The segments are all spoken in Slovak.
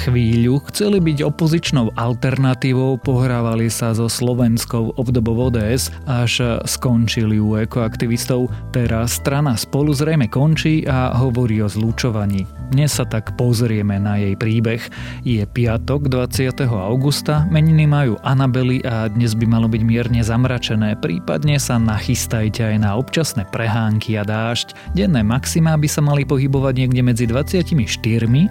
Chvíľu chceli byť opozičnou alternatívou, pohrávali sa so slovenskou obdobou ODS, až skončili u ekoaktivistov. Teraz strana spolu zrejme končí a hovorí o zlučovaní. Dnes sa tak pozrieme na jej príbeh. Je piatok 20. augusta, meniny majú Anabely a dnes by malo byť mierne zamračené, prípadne sa nachystajte aj na občasné prehánky a dážď. Denné maximá by sa mali pohybovať niekde medzi 24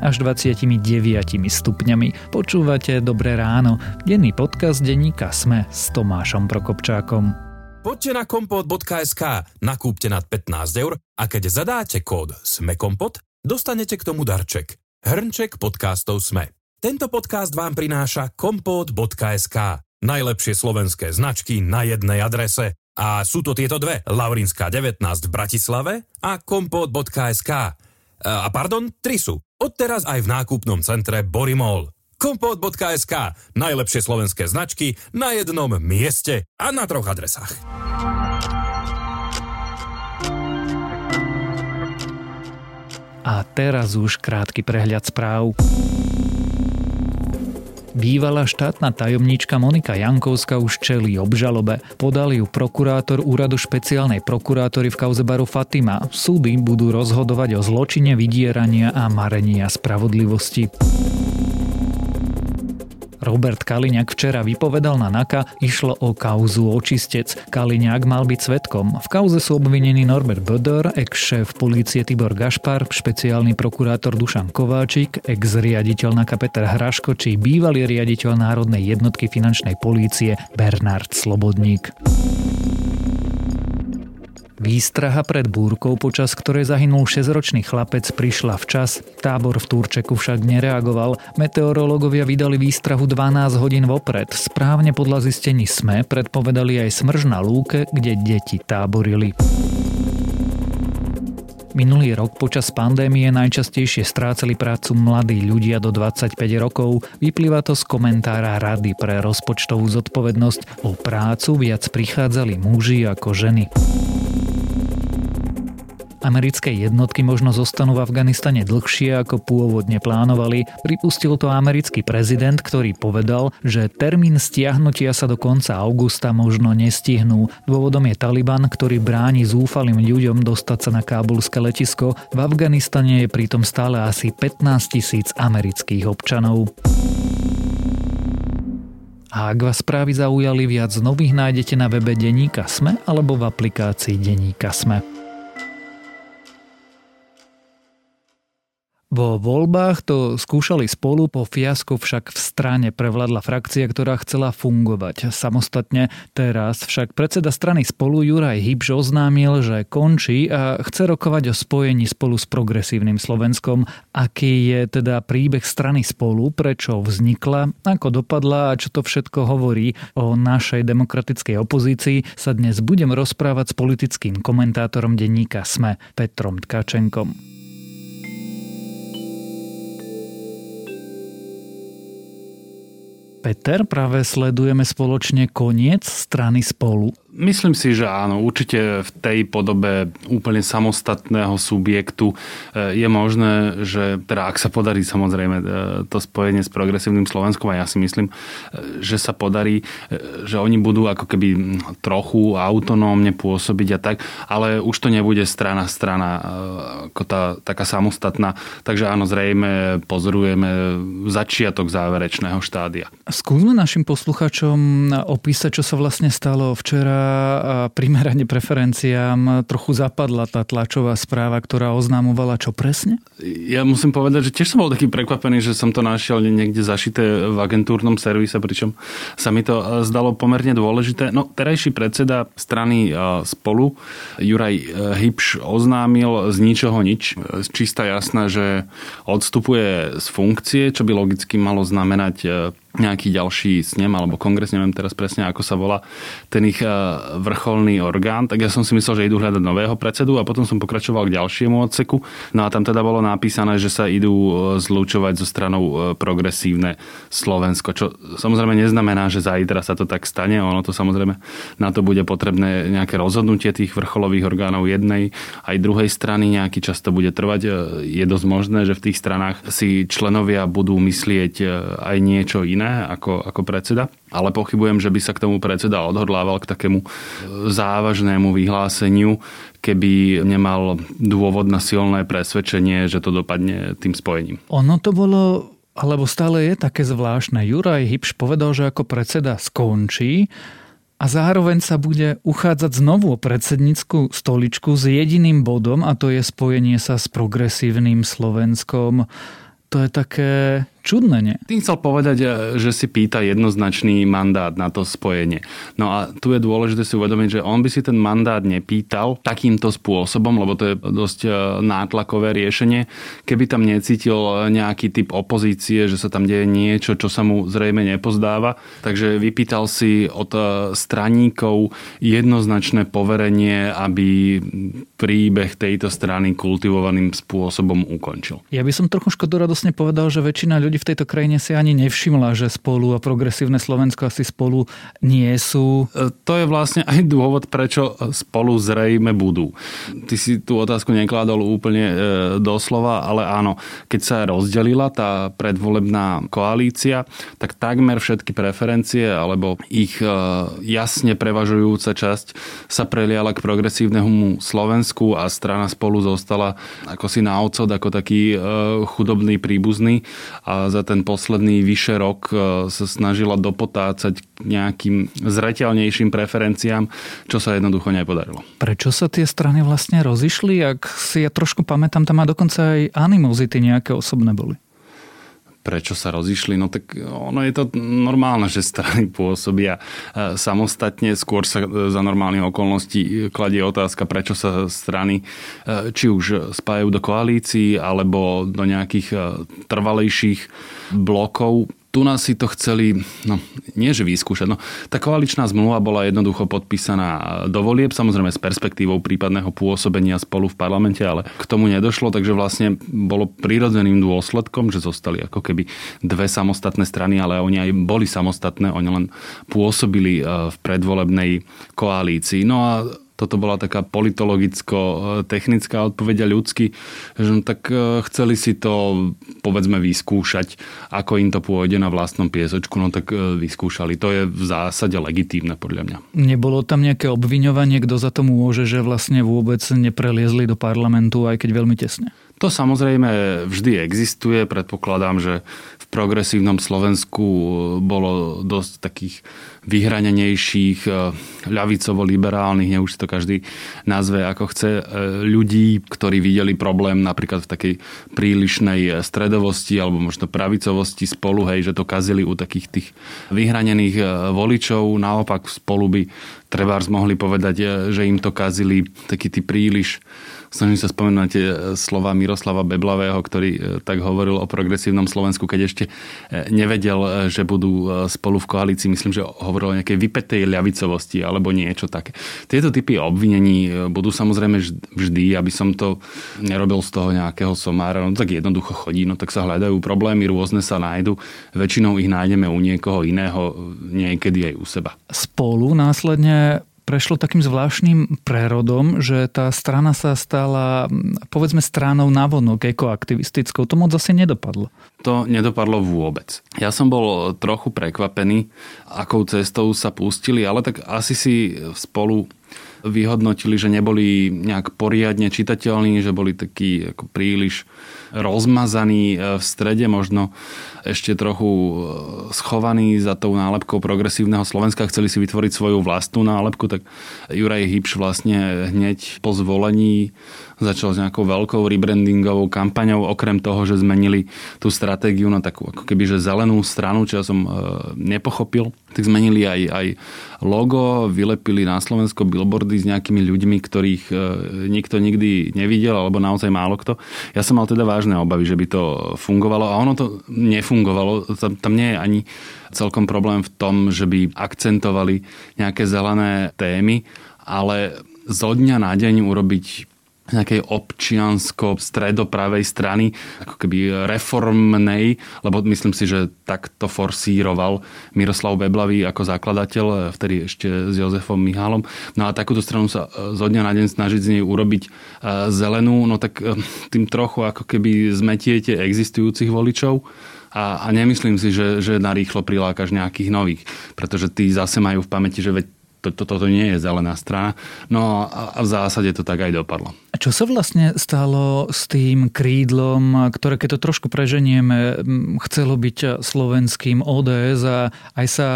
až 29 stupňami. Počúvate Dobré ráno. Denný podcast denníka Sme s Tomášom Prokopčákom. Poďte na kompot.sk, nakúpte nad 15 eur a keď zadáte kód SMEKOMPOT, dostanete k tomu darček. Hrnček podcastov Sme. Tento podcast vám prináša kompot.sk. Najlepšie slovenské značky na jednej adrese. A sú to tieto dve, Laurinská 19 v Bratislave a kompot.sk. A pardon, tri sú. Odteraz aj v nákupnom centre Borimol. Kompot.sk. Najlepšie slovenské značky na jednom mieste a na troch adresách. A teraz už krátky prehľad správ. Bývalá štátna tajomníčka Monika Jankovská už čelí obžalobe. Podal ju prokurátor úradu špeciálnej prokurátory v kauze baru Fatima. Súdy budú rozhodovať o zločine vydierania a marenia spravodlivosti. Robert Kaliňák včera vypovedal na NAKA, išlo o kauzu očistec. Kaliňák mal byť svetkom. V kauze sú obvinení Norbert Böder, ex-šéf polície Tibor Gašpar, špeciálny prokurátor Dušan Kováčik, ex-riaditeľ NAKA Peter Hraško či bývalý riaditeľ Národnej jednotky finančnej polície Bernard Slobodník. Výstraha pred búrkou, počas ktorej zahynul 6-ročný chlapec, prišla včas. Tábor v Turčeku však nereagoval. Meteorológovia vydali výstrahu 12 hodín vopred. Správne podľa zistení SME predpovedali aj smrž na lúke, kde deti táborili. Minulý rok počas pandémie najčastejšie strácali prácu mladí ľudia do 25 rokov. Vyplýva to z komentára Rady pre rozpočtovú zodpovednosť. O prácu viac prichádzali muži ako ženy. Americké jednotky možno zostanú v Afganistane dlhšie ako pôvodne plánovali. Pripustil to americký prezident, ktorý povedal, že termín stiahnutia sa do konca augusta možno nestihnú. Dôvodom je Taliban, ktorý bráni zúfalým ľuďom dostať sa na kábulské letisko. V Afganistane je pritom stále asi 15 tisíc amerických občanov. A ak vás správy zaujali, viac nových nájdete na webe Deníka Sme alebo v aplikácii Deníka Sme. Vo voľbách to skúšali spolu, po fiasku však v strane prevládla frakcia, ktorá chcela fungovať samostatne. Teraz však predseda strany spolu Juraj Hybš oznámil, že končí a chce rokovať o spojení spolu s progresívnym Slovenskom. Aký je teda príbeh strany spolu, prečo vznikla, ako dopadla a čo to všetko hovorí o našej demokratickej opozícii, sa dnes budem rozprávať s politickým komentátorom denníka SME Petrom Tkačenkom. Peter, práve sledujeme spoločne koniec strany spolu. Myslím si, že áno, určite v tej podobe úplne samostatného subjektu e, je možné, že teda ak sa podarí samozrejme e, to spojenie s progresívnym Slovenskom a ja si myslím, e, že sa podarí, že oni budú ako keby trochu autonómne pôsobiť a tak, ale už to nebude strana strana ako tá, taká samostatná. Takže áno, zrejme pozorujeme začiatok záverečného štádia. Skúsme našim posluchačom opísať, čo sa vlastne stalo včera primerane preferenciám trochu zapadla tá tlačová správa, ktorá oznámovala čo presne? Ja musím povedať, že tiež som bol taký prekvapený, že som to našiel niekde zašité v agentúrnom servise, pričom sa mi to e, zdalo pomerne dôležité. No, terajší predseda strany e, spolu, Juraj e, Hybš, oznámil z ničoho nič. Čistá jasná, že odstupuje z funkcie, čo by logicky malo znamenať nejaký ďalší snem alebo kongres, neviem teraz presne ako sa volá, ten ich e, vrcholný orgán, tak ja som si myslel, že idú hľadať nového predsedu a potom som pokračoval k ďalšiemu odseku. No a tam teda bolo napísané, že sa idú e, zlúčovať so stranou e, progresívne Slovensko, čo samozrejme neznamená, že zajtra sa to tak stane, ono to samozrejme na to bude potrebné nejaké rozhodnutie tých vrcholových orgánov jednej aj druhej strany, nejaký čas to bude trvať. Je dosť možné, že v tých stranách si členovia budú myslieť aj niečo iné iné ako, ako predseda, ale pochybujem, že by sa k tomu predseda odhodlával k takému závažnému vyhláseniu, keby nemal dôvod na silné presvedčenie, že to dopadne tým spojením. Ono to bolo alebo stále je také zvláštne. Juraj Hipš povedal, že ako predseda skončí a zároveň sa bude uchádzať znovu o predsednickú stoličku s jediným bodom a to je spojenie sa s progresívnym Slovenskom. To je také Čudné, nie? Tým chcel povedať, e, že si pýta jednoznačný mandát na to spojenie. No a tu je dôležité si uvedomiť, že on by si ten mandát nepýtal takýmto spôsobom, lebo to je dosť e, nátlakové riešenie, keby tam necítil nejaký typ opozície, že sa tam deje niečo, čo sa mu zrejme nepozdáva. Takže vypýtal si od e, straníkov jednoznačné poverenie, aby príbeh tejto strany kultivovaným spôsobom ukončil. Ja by som trochu škodoradosne povedal, že väčšina ľudí ľudí v tejto krajine si ani nevšimla, že spolu a progresívne Slovensko asi spolu nie sú. E, to je vlastne aj dôvod, prečo spolu zrejme budú. Ty si tú otázku nekladol úplne e, doslova, ale áno, keď sa rozdelila tá predvolebná koalícia, tak takmer všetky preferencie alebo ich e, jasne prevažujúca časť sa preliala k progresívnemu Slovensku a strana spolu zostala ako si na odsod, ako taký chudobný príbuzný a za ten posledný vyše rok e, sa snažila dopotácať k nejakým zreteľnejším preferenciám, čo sa jednoducho nepodarilo. Prečo sa tie strany vlastne rozišli? Ak si ja trošku pamätám, tam má dokonca aj animozity nejaké osobné boli prečo sa rozišli, no tak ono je to normálne, že strany pôsobia e, samostatne, skôr sa e, za normálnych okolností kladie otázka, prečo sa strany e, či už spájajú do koalícií alebo do nejakých trvalejších blokov tu nás si to chceli, no nie že vyskúšať, no tá koaličná zmluva bola jednoducho podpísaná do volieb, samozrejme s perspektívou prípadného pôsobenia spolu v parlamente, ale k tomu nedošlo, takže vlastne bolo prirodzeným dôsledkom, že zostali ako keby dve samostatné strany, ale oni aj boli samostatné, oni len pôsobili eh, v predvolebnej koalícii. No a toto bola taká politologicko-technická odpoveď a ľudský, že no, tak e, chceli si to povedzme vyskúšať, ako im to pôjde na vlastnom piesočku, no tak e, vyskúšali. To je v zásade legitímne podľa mňa. Nebolo tam nejaké obviňovanie, kto za to môže, že vlastne vôbec nepreliezli do parlamentu, aj keď veľmi tesne? To samozrejme vždy existuje. Predpokladám, že v progresívnom Slovensku bolo dosť takých vyhranenejších, e, ľavicovo-liberálnych, nech už si to každý nazve ako chce, e, ľudí, ktorí videli problém napríklad v takej prílišnej stredovosti alebo možno pravicovosti spolu, hej, že to kazili u takých tých vyhranených e, voličov. Naopak spolu by trebárs mohli povedať, že im to kazili takí tí príliš Snažím sa spomenúť e, slova Miroslava Beblavého, ktorý e, tak hovoril o progresívnom Slovensku, keď ešte e, nevedel, že budú spolu v koalícii. Myslím, že hovoril o nejakej vypetej ľavicovosti alebo niečo také. Tieto typy obvinení budú samozrejme vždy, aby som to nerobil z toho nejakého somára. No tak jednoducho chodí, no tak sa hľadajú problémy, rôzne sa nájdu. Väčšinou ich nájdeme u niekoho iného, niekedy aj u seba. Spolu následne prešlo takým zvláštnym prerodom, že tá strana sa stala, povedzme, stranou navonok, ekoaktivistickou. To moc asi nedopadlo. To nedopadlo vôbec. Ja som bol trochu prekvapený, akou cestou sa pustili, ale tak asi si spolu vyhodnotili, že neboli nejak poriadne čitateľní, že boli takí ako príliš rozmazaní e, v strede, možno ešte trochu e, schovaní za tou nálepkou progresívneho Slovenska, chceli si vytvoriť svoju vlastnú nálepku, tak Juraj Hipš vlastne hneď po zvolení začal s nejakou veľkou rebrandingovou kampaňou, okrem toho, že zmenili tú stratégiu na takú ako keby že zelenú stranu, čo ja som e, nepochopil tak zmenili aj, aj logo, vylepili na Slovensko billboardy s nejakými ľuďmi, ktorých e, nikto nikdy nevidel, alebo naozaj málo kto. Ja som mal teda vážne obavy, že by to fungovalo a ono to nefungovalo. Tam, tam nie je ani celkom problém v tom, že by akcentovali nejaké zelené témy, ale zo dňa na deň urobiť nejakej občiansko-stredopravej strany, ako keby reformnej, lebo myslím si, že takto forsíroval Miroslav Beblavý ako zakladateľ, vtedy ešte s Jozefom Mihálom. No a takúto stranu sa e, zo dňa na deň snažiť z nej urobiť e, zelenú, no tak e, tým trochu ako keby zmetiete existujúcich voličov a, a nemyslím si, že, že narýchlo prilákaš nejakých nových, pretože tí zase majú v pamäti, že veď toto to, to nie je zelená strana. No a, v zásade to tak aj dopadlo. A čo sa vlastne stalo s tým krídlom, ktoré keď to trošku preženieme, chcelo byť slovenským ODS a aj sa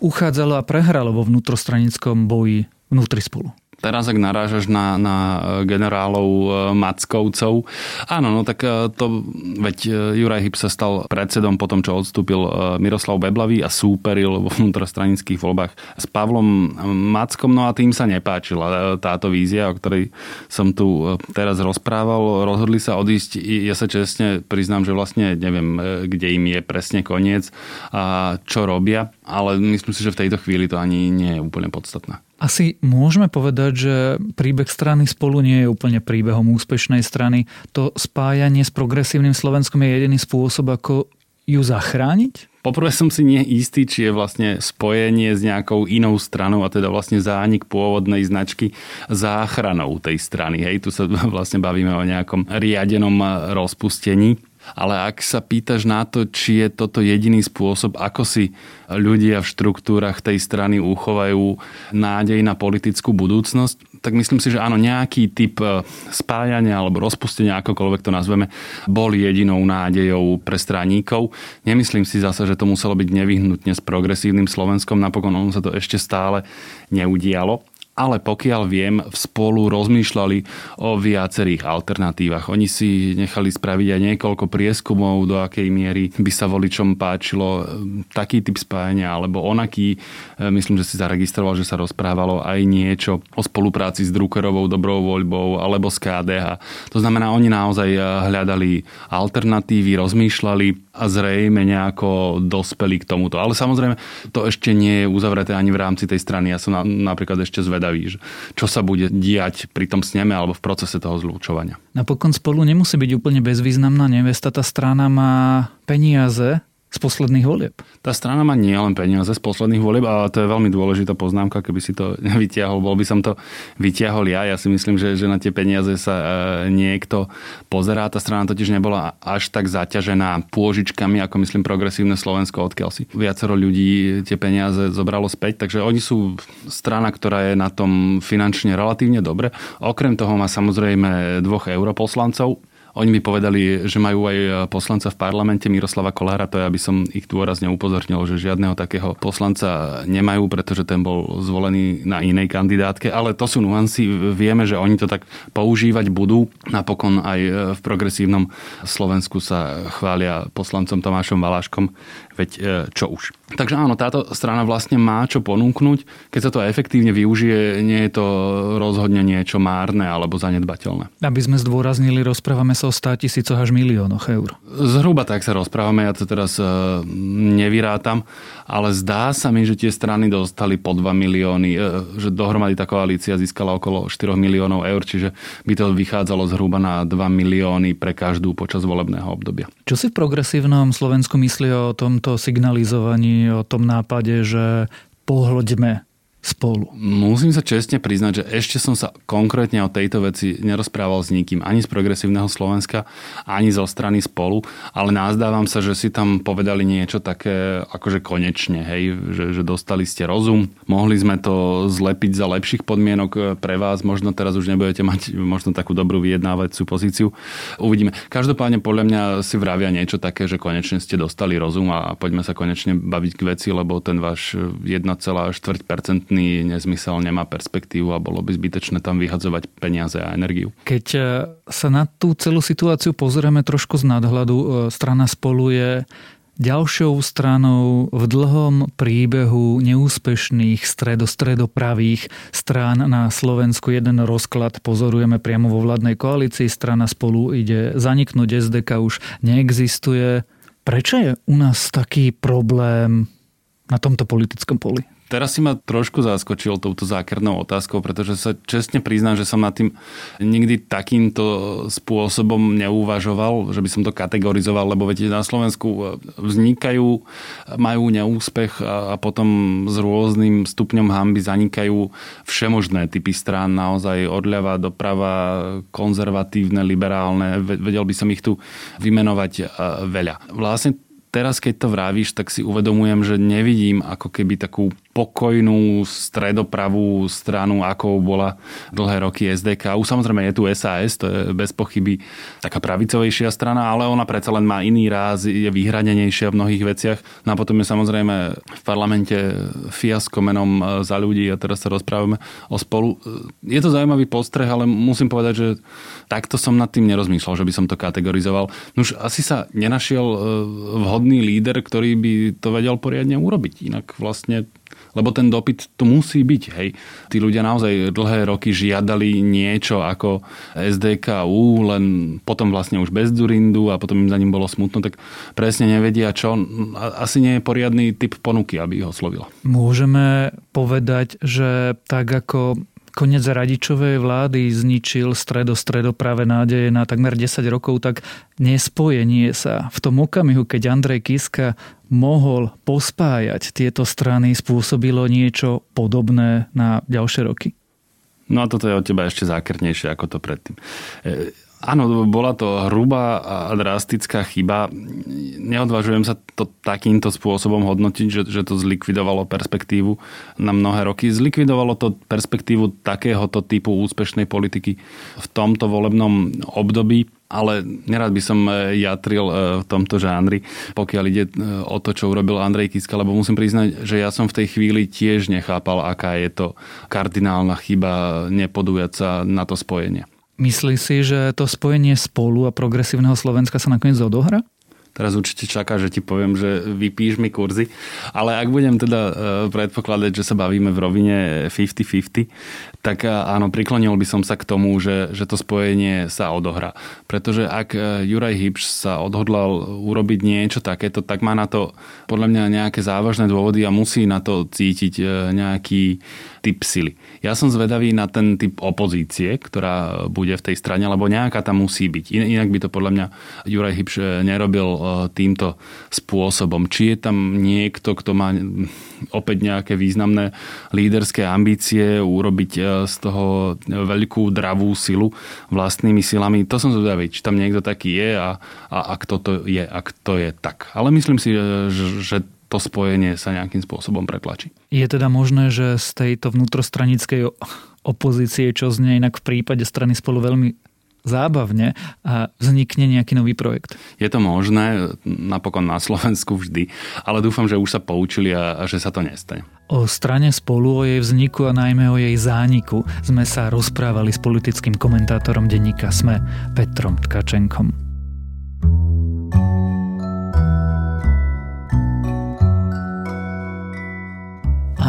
uchádzalo a prehralo vo vnútrostranickom boji vnútri spolu? Teraz, ak narážaš na, na generálov e, Mackovcov, áno, no tak e, to, veď e, Juraj Hyb sa stal predsedom po tom, čo odstúpil Miroslav Beblavý a súperil vo vnútrostranických voľbách s Pavlom Mackom, no a tým sa nepáčila táto vízia, o ktorej som tu teraz rozprával. Rozhodli sa odísť, ja sa čestne priznám, že vlastne neviem, kde im je presne koniec a čo robia, ale myslím si, že v tejto chvíli to ani nie je úplne podstatné. Asi môžeme povedať, že príbeh strany spolu nie je úplne príbehom úspešnej strany. To spájanie s progresívnym Slovenskom je jediný spôsob, ako ju zachrániť? Poprvé som si nie istý, či je vlastne spojenie s nejakou inou stranou a teda vlastne zánik pôvodnej značky záchranou tej strany. Hej, tu sa vlastne bavíme o nejakom riadenom rozpustení. Ale ak sa pýtaš na to, či je toto jediný spôsob, ako si ľudia v štruktúrach tej strany uchovajú nádej na politickú budúcnosť, tak myslím si, že áno, nejaký typ e, spájania alebo rozpustenia, akokoľvek to nazveme, bol jedinou nádejou pre straníkov. Nemyslím si zase, že to muselo byť nevyhnutne s progresívnym Slovenskom, napokon ono sa to ešte stále neudialo ale pokiaľ viem, spolu rozmýšľali o viacerých alternatívach. Oni si nechali spraviť aj niekoľko prieskumov, do akej miery by sa voličom páčilo ehm, taký typ spájania alebo onaký. Ehm, myslím, že si zaregistroval, že sa rozprávalo aj niečo o spolupráci s Druckerovou dobrou voľbou alebo s KDH. To znamená, oni naozaj eh, hľadali alternatívy, rozmýšľali a zrejme nejako dospeli k tomuto. Ale samozrejme, to ešte nie je uzavreté ani v rámci tej strany. Ja som napríklad ešte zvedavý zvedaví, čo sa bude diať pri tom sneme alebo v procese toho zlúčovania. Napokon spolu nemusí byť úplne bezvýznamná nevesta. Tá strana má peniaze, z posledných volieb. Tá strana má nie len peniaze z posledných volieb, ale to je veľmi dôležitá poznámka, keby si to vytiahol, bol by som to vytiahol ja. Ja si myslím, že, že na tie peniaze sa e, niekto pozerá. Tá strana totiž nebola až tak zaťažená pôžičkami, ako myslím progresívne Slovensko, odkiaľ si viacero ľudí tie peniaze zobralo späť. Takže oni sú strana, ktorá je na tom finančne relatívne dobre. Okrem toho má samozrejme dvoch europoslancov, oni mi povedali, že majú aj poslanca v parlamente Miroslava Kolára, to ja by som ich dôrazne upozornil, že žiadneho takého poslanca nemajú, pretože ten bol zvolený na inej kandidátke, ale to sú nuancy. Vieme, že oni to tak používať budú. Napokon aj v progresívnom Slovensku sa chvália poslancom Tomášom Valáškom, veď e, čo už. Takže áno, táto strana vlastne má čo ponúknuť. Keď sa to efektívne využije, nie je to rozhodne niečo márne alebo zanedbateľné. Aby sme zdôraznili, rozprávame sa o 100 tisícoch až miliónoch eur. Zhruba tak sa rozprávame, ja to teraz e, nevyrátam, ale zdá sa mi, že tie strany dostali po 2 milióny, e, že dohromady tá koalícia získala okolo 4 miliónov eur, čiže by to vychádzalo zhruba na 2 milióny pre každú počas volebného obdobia. Čo si v progresívnom Slovensku myslí o tomto signalizovaní, o tom nápade, že pohľadme spolu? Musím sa čestne priznať, že ešte som sa konkrétne o tejto veci nerozprával s nikým, ani z progresívneho Slovenska, ani zo strany spolu, ale názdávam sa, že si tam povedali niečo také akože konečne, hej, že, že dostali ste rozum, mohli sme to zlepiť za lepších podmienok pre vás, možno teraz už nebudete mať možno takú dobrú vyjednávacú pozíciu. Uvidíme. Každopádne podľa mňa si vravia niečo také, že konečne ste dostali rozum a poďme sa konečne baviť k veci, lebo ten váš 1,4% absolútny nezmysel, nemá perspektívu a bolo by zbytečné tam vyhadzovať peniaze a energiu. Keď e, sa na tú celú situáciu pozrieme trošku z nadhľadu, e, strana spolu je ďalšou stranou v dlhom príbehu neúspešných stredostredopravých strán na Slovensku jeden rozklad pozorujeme priamo vo vládnej koalícii. Strana spolu ide zaniknúť, SDK už neexistuje. Prečo je u nás taký problém na tomto politickom poli? Teraz si ma trošku zaskočil touto zákernou otázkou, pretože sa čestne priznám, že som nad tým nikdy takýmto spôsobom neuvažoval, že by som to kategorizoval, lebo viete, na Slovensku vznikajú, majú neúspech a potom s rôznym stupňom hamby zanikajú všemožné typy strán, naozaj odľava, doprava, konzervatívne, liberálne, vedel by som ich tu vymenovať veľa. Vlastne teraz, keď to vravíš, tak si uvedomujem, že nevidím ako keby takú pokojnú stredopravú stranu, ako bola dlhé roky SDK. Už samozrejme je tu SAS, to je bez pochyby taká pravicovejšia strana, ale ona predsa len má iný ráz, je vyhranenejšia v mnohých veciach. No a potom je samozrejme v parlamente fiasko menom e, za ľudí a teraz sa rozprávame o spolu. E, je to zaujímavý postreh, ale musím povedať, že takto som nad tým nerozmýšľal, že by som to kategorizoval. Už asi sa nenašiel e, vhodný líder, ktorý by to vedel poriadne urobiť. Inak vlastne lebo ten dopyt tu musí byť. Hej. Tí ľudia naozaj dlhé roky žiadali niečo ako SDKU, len potom vlastne už bez Durindu a potom im za ním bolo smutno, tak presne nevedia čo. Asi nie je poriadny typ ponuky, aby ho oslovila. Môžeme povedať, že tak ako koniec radičovej vlády zničil stredo práve nádeje na takmer 10 rokov, tak nespojenie sa v tom okamihu, keď Andrej Kiska mohol pospájať tieto strany, spôsobilo niečo podobné na ďalšie roky? No a toto je od teba ešte zákrnejšie ako to predtým. Áno, bola to hrubá a drastická chyba. Neodvažujem sa to takýmto spôsobom hodnotiť, že, že to zlikvidovalo perspektívu na mnohé roky. Zlikvidovalo to perspektívu takéhoto typu úspešnej politiky v tomto volebnom období ale nerad by som e, jatril e, v tomto žánri, pokiaľ ide e, o to, čo urobil Andrej Kiska, lebo musím priznať, že ja som v tej chvíli tiež nechápal, aká je to kardinálna chyba nepodujať sa na to spojenie. Myslí si, že to spojenie spolu a progresívneho Slovenska sa nakoniec odohra? Teraz určite čaká, že ti poviem, že vypíš mi kurzy. Ale ak budem teda e, predpokladať, že sa bavíme v rovine 50-50, tak e, áno, priklonil by som sa k tomu, že, že to spojenie sa odohrá. Pretože ak e, Juraj Hipš sa odhodlal urobiť niečo takéto, tak má na to podľa mňa nejaké závažné dôvody a musí na to cítiť nejaký typ sily. Ja som zvedavý na ten typ opozície, ktorá bude v tej strane, lebo nejaká tam musí byť. Inak by to podľa mňa Juraj Hybš nerobil e, týmto spôsobom. Či je tam niekto, kto má opäť nejaké významné líderské ambície, urobiť e, z toho veľkú dravú silu vlastnými silami. To som zvedavý, či tam niekto taký je a, a, a kto to je, ak to je tak. Ale myslím si, že, že to spojenie sa nejakým spôsobom pretlačí. Je teda možné, že z tejto vnútrostranickej opozície, čo znie inak v prípade strany spolu veľmi zábavne a vznikne nejaký nový projekt. Je to možné, napokon na Slovensku vždy, ale dúfam, že už sa poučili a, a že sa to nestane. O strane spolu, o jej vzniku a najmä o jej zániku sme sa rozprávali s politickým komentátorom denníka SME Petrom Tkačenkom.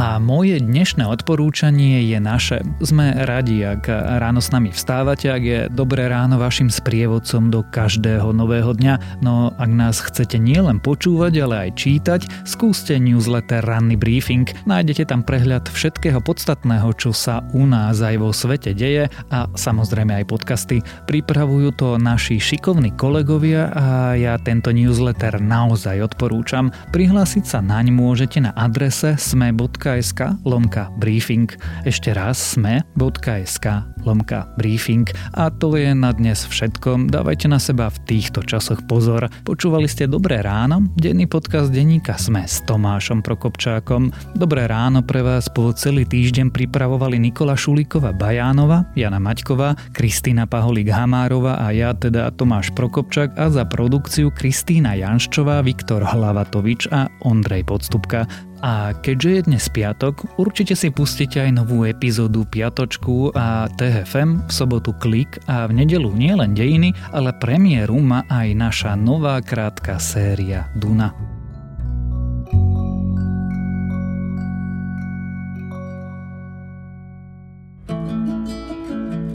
A moje dnešné odporúčanie je naše. Sme radi, ak ráno s nami vstávate, ak je dobré ráno vašim sprievodcom do každého nového dňa. No ak nás chcete nielen počúvať, ale aj čítať, skúste newsletter Ranný briefing. Nájdete tam prehľad všetkého podstatného, čo sa u nás aj vo svete deje a samozrejme aj podcasty. Pripravujú to naši šikovní kolegovia a ja tento newsletter naozaj odporúčam. Prihlásiť sa naň môžete na adrese sme.com sme.sk lomka briefing. Ešte raz sme.sk lomka briefing. A to je na dnes všetko. Dávajte na seba v týchto časoch pozor. Počúvali ste Dobré ráno, denný podcast denníka Sme s Tomášom Prokopčákom. Dobré ráno pre vás po celý týždeň pripravovali Nikola Šulíková Bajánova, Jana Maťková, Kristýna Paholík Hamárova a ja teda Tomáš Prokopčák a za produkciu Kristýna Janščová, Viktor Hlavatovič a Ondrej Podstupka. A keďže je dnes piatok, určite si pustíte aj novú epizódu Piatočku a TFM, v sobotu Klik a v nedelu nielen dejiny, ale premiéru má aj naša nová krátka séria Duna.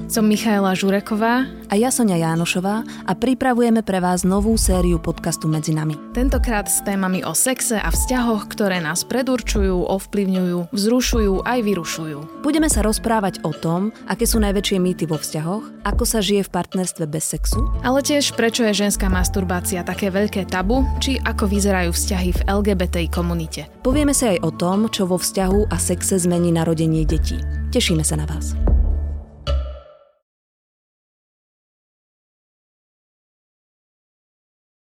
Som Michaela Žureková a ja Sonia Jánošová a pripravujeme pre vás novú sériu podcastu Medzi nami. Tentokrát s témami o sexe a vzťahoch, ktoré nás predurčujú, ovplyvňujú, vzrušujú aj vyrušujú. Budeme sa rozprávať o tom, aké sú najväčšie mýty vo vzťahoch, ako sa žije v partnerstve bez sexu, ale tiež prečo je ženská masturbácia také veľké tabu, či ako vyzerajú vzťahy v LGBTI komunite. Povieme sa aj o tom, čo vo vzťahu a sexe zmení narodenie detí. Tešíme sa na vás.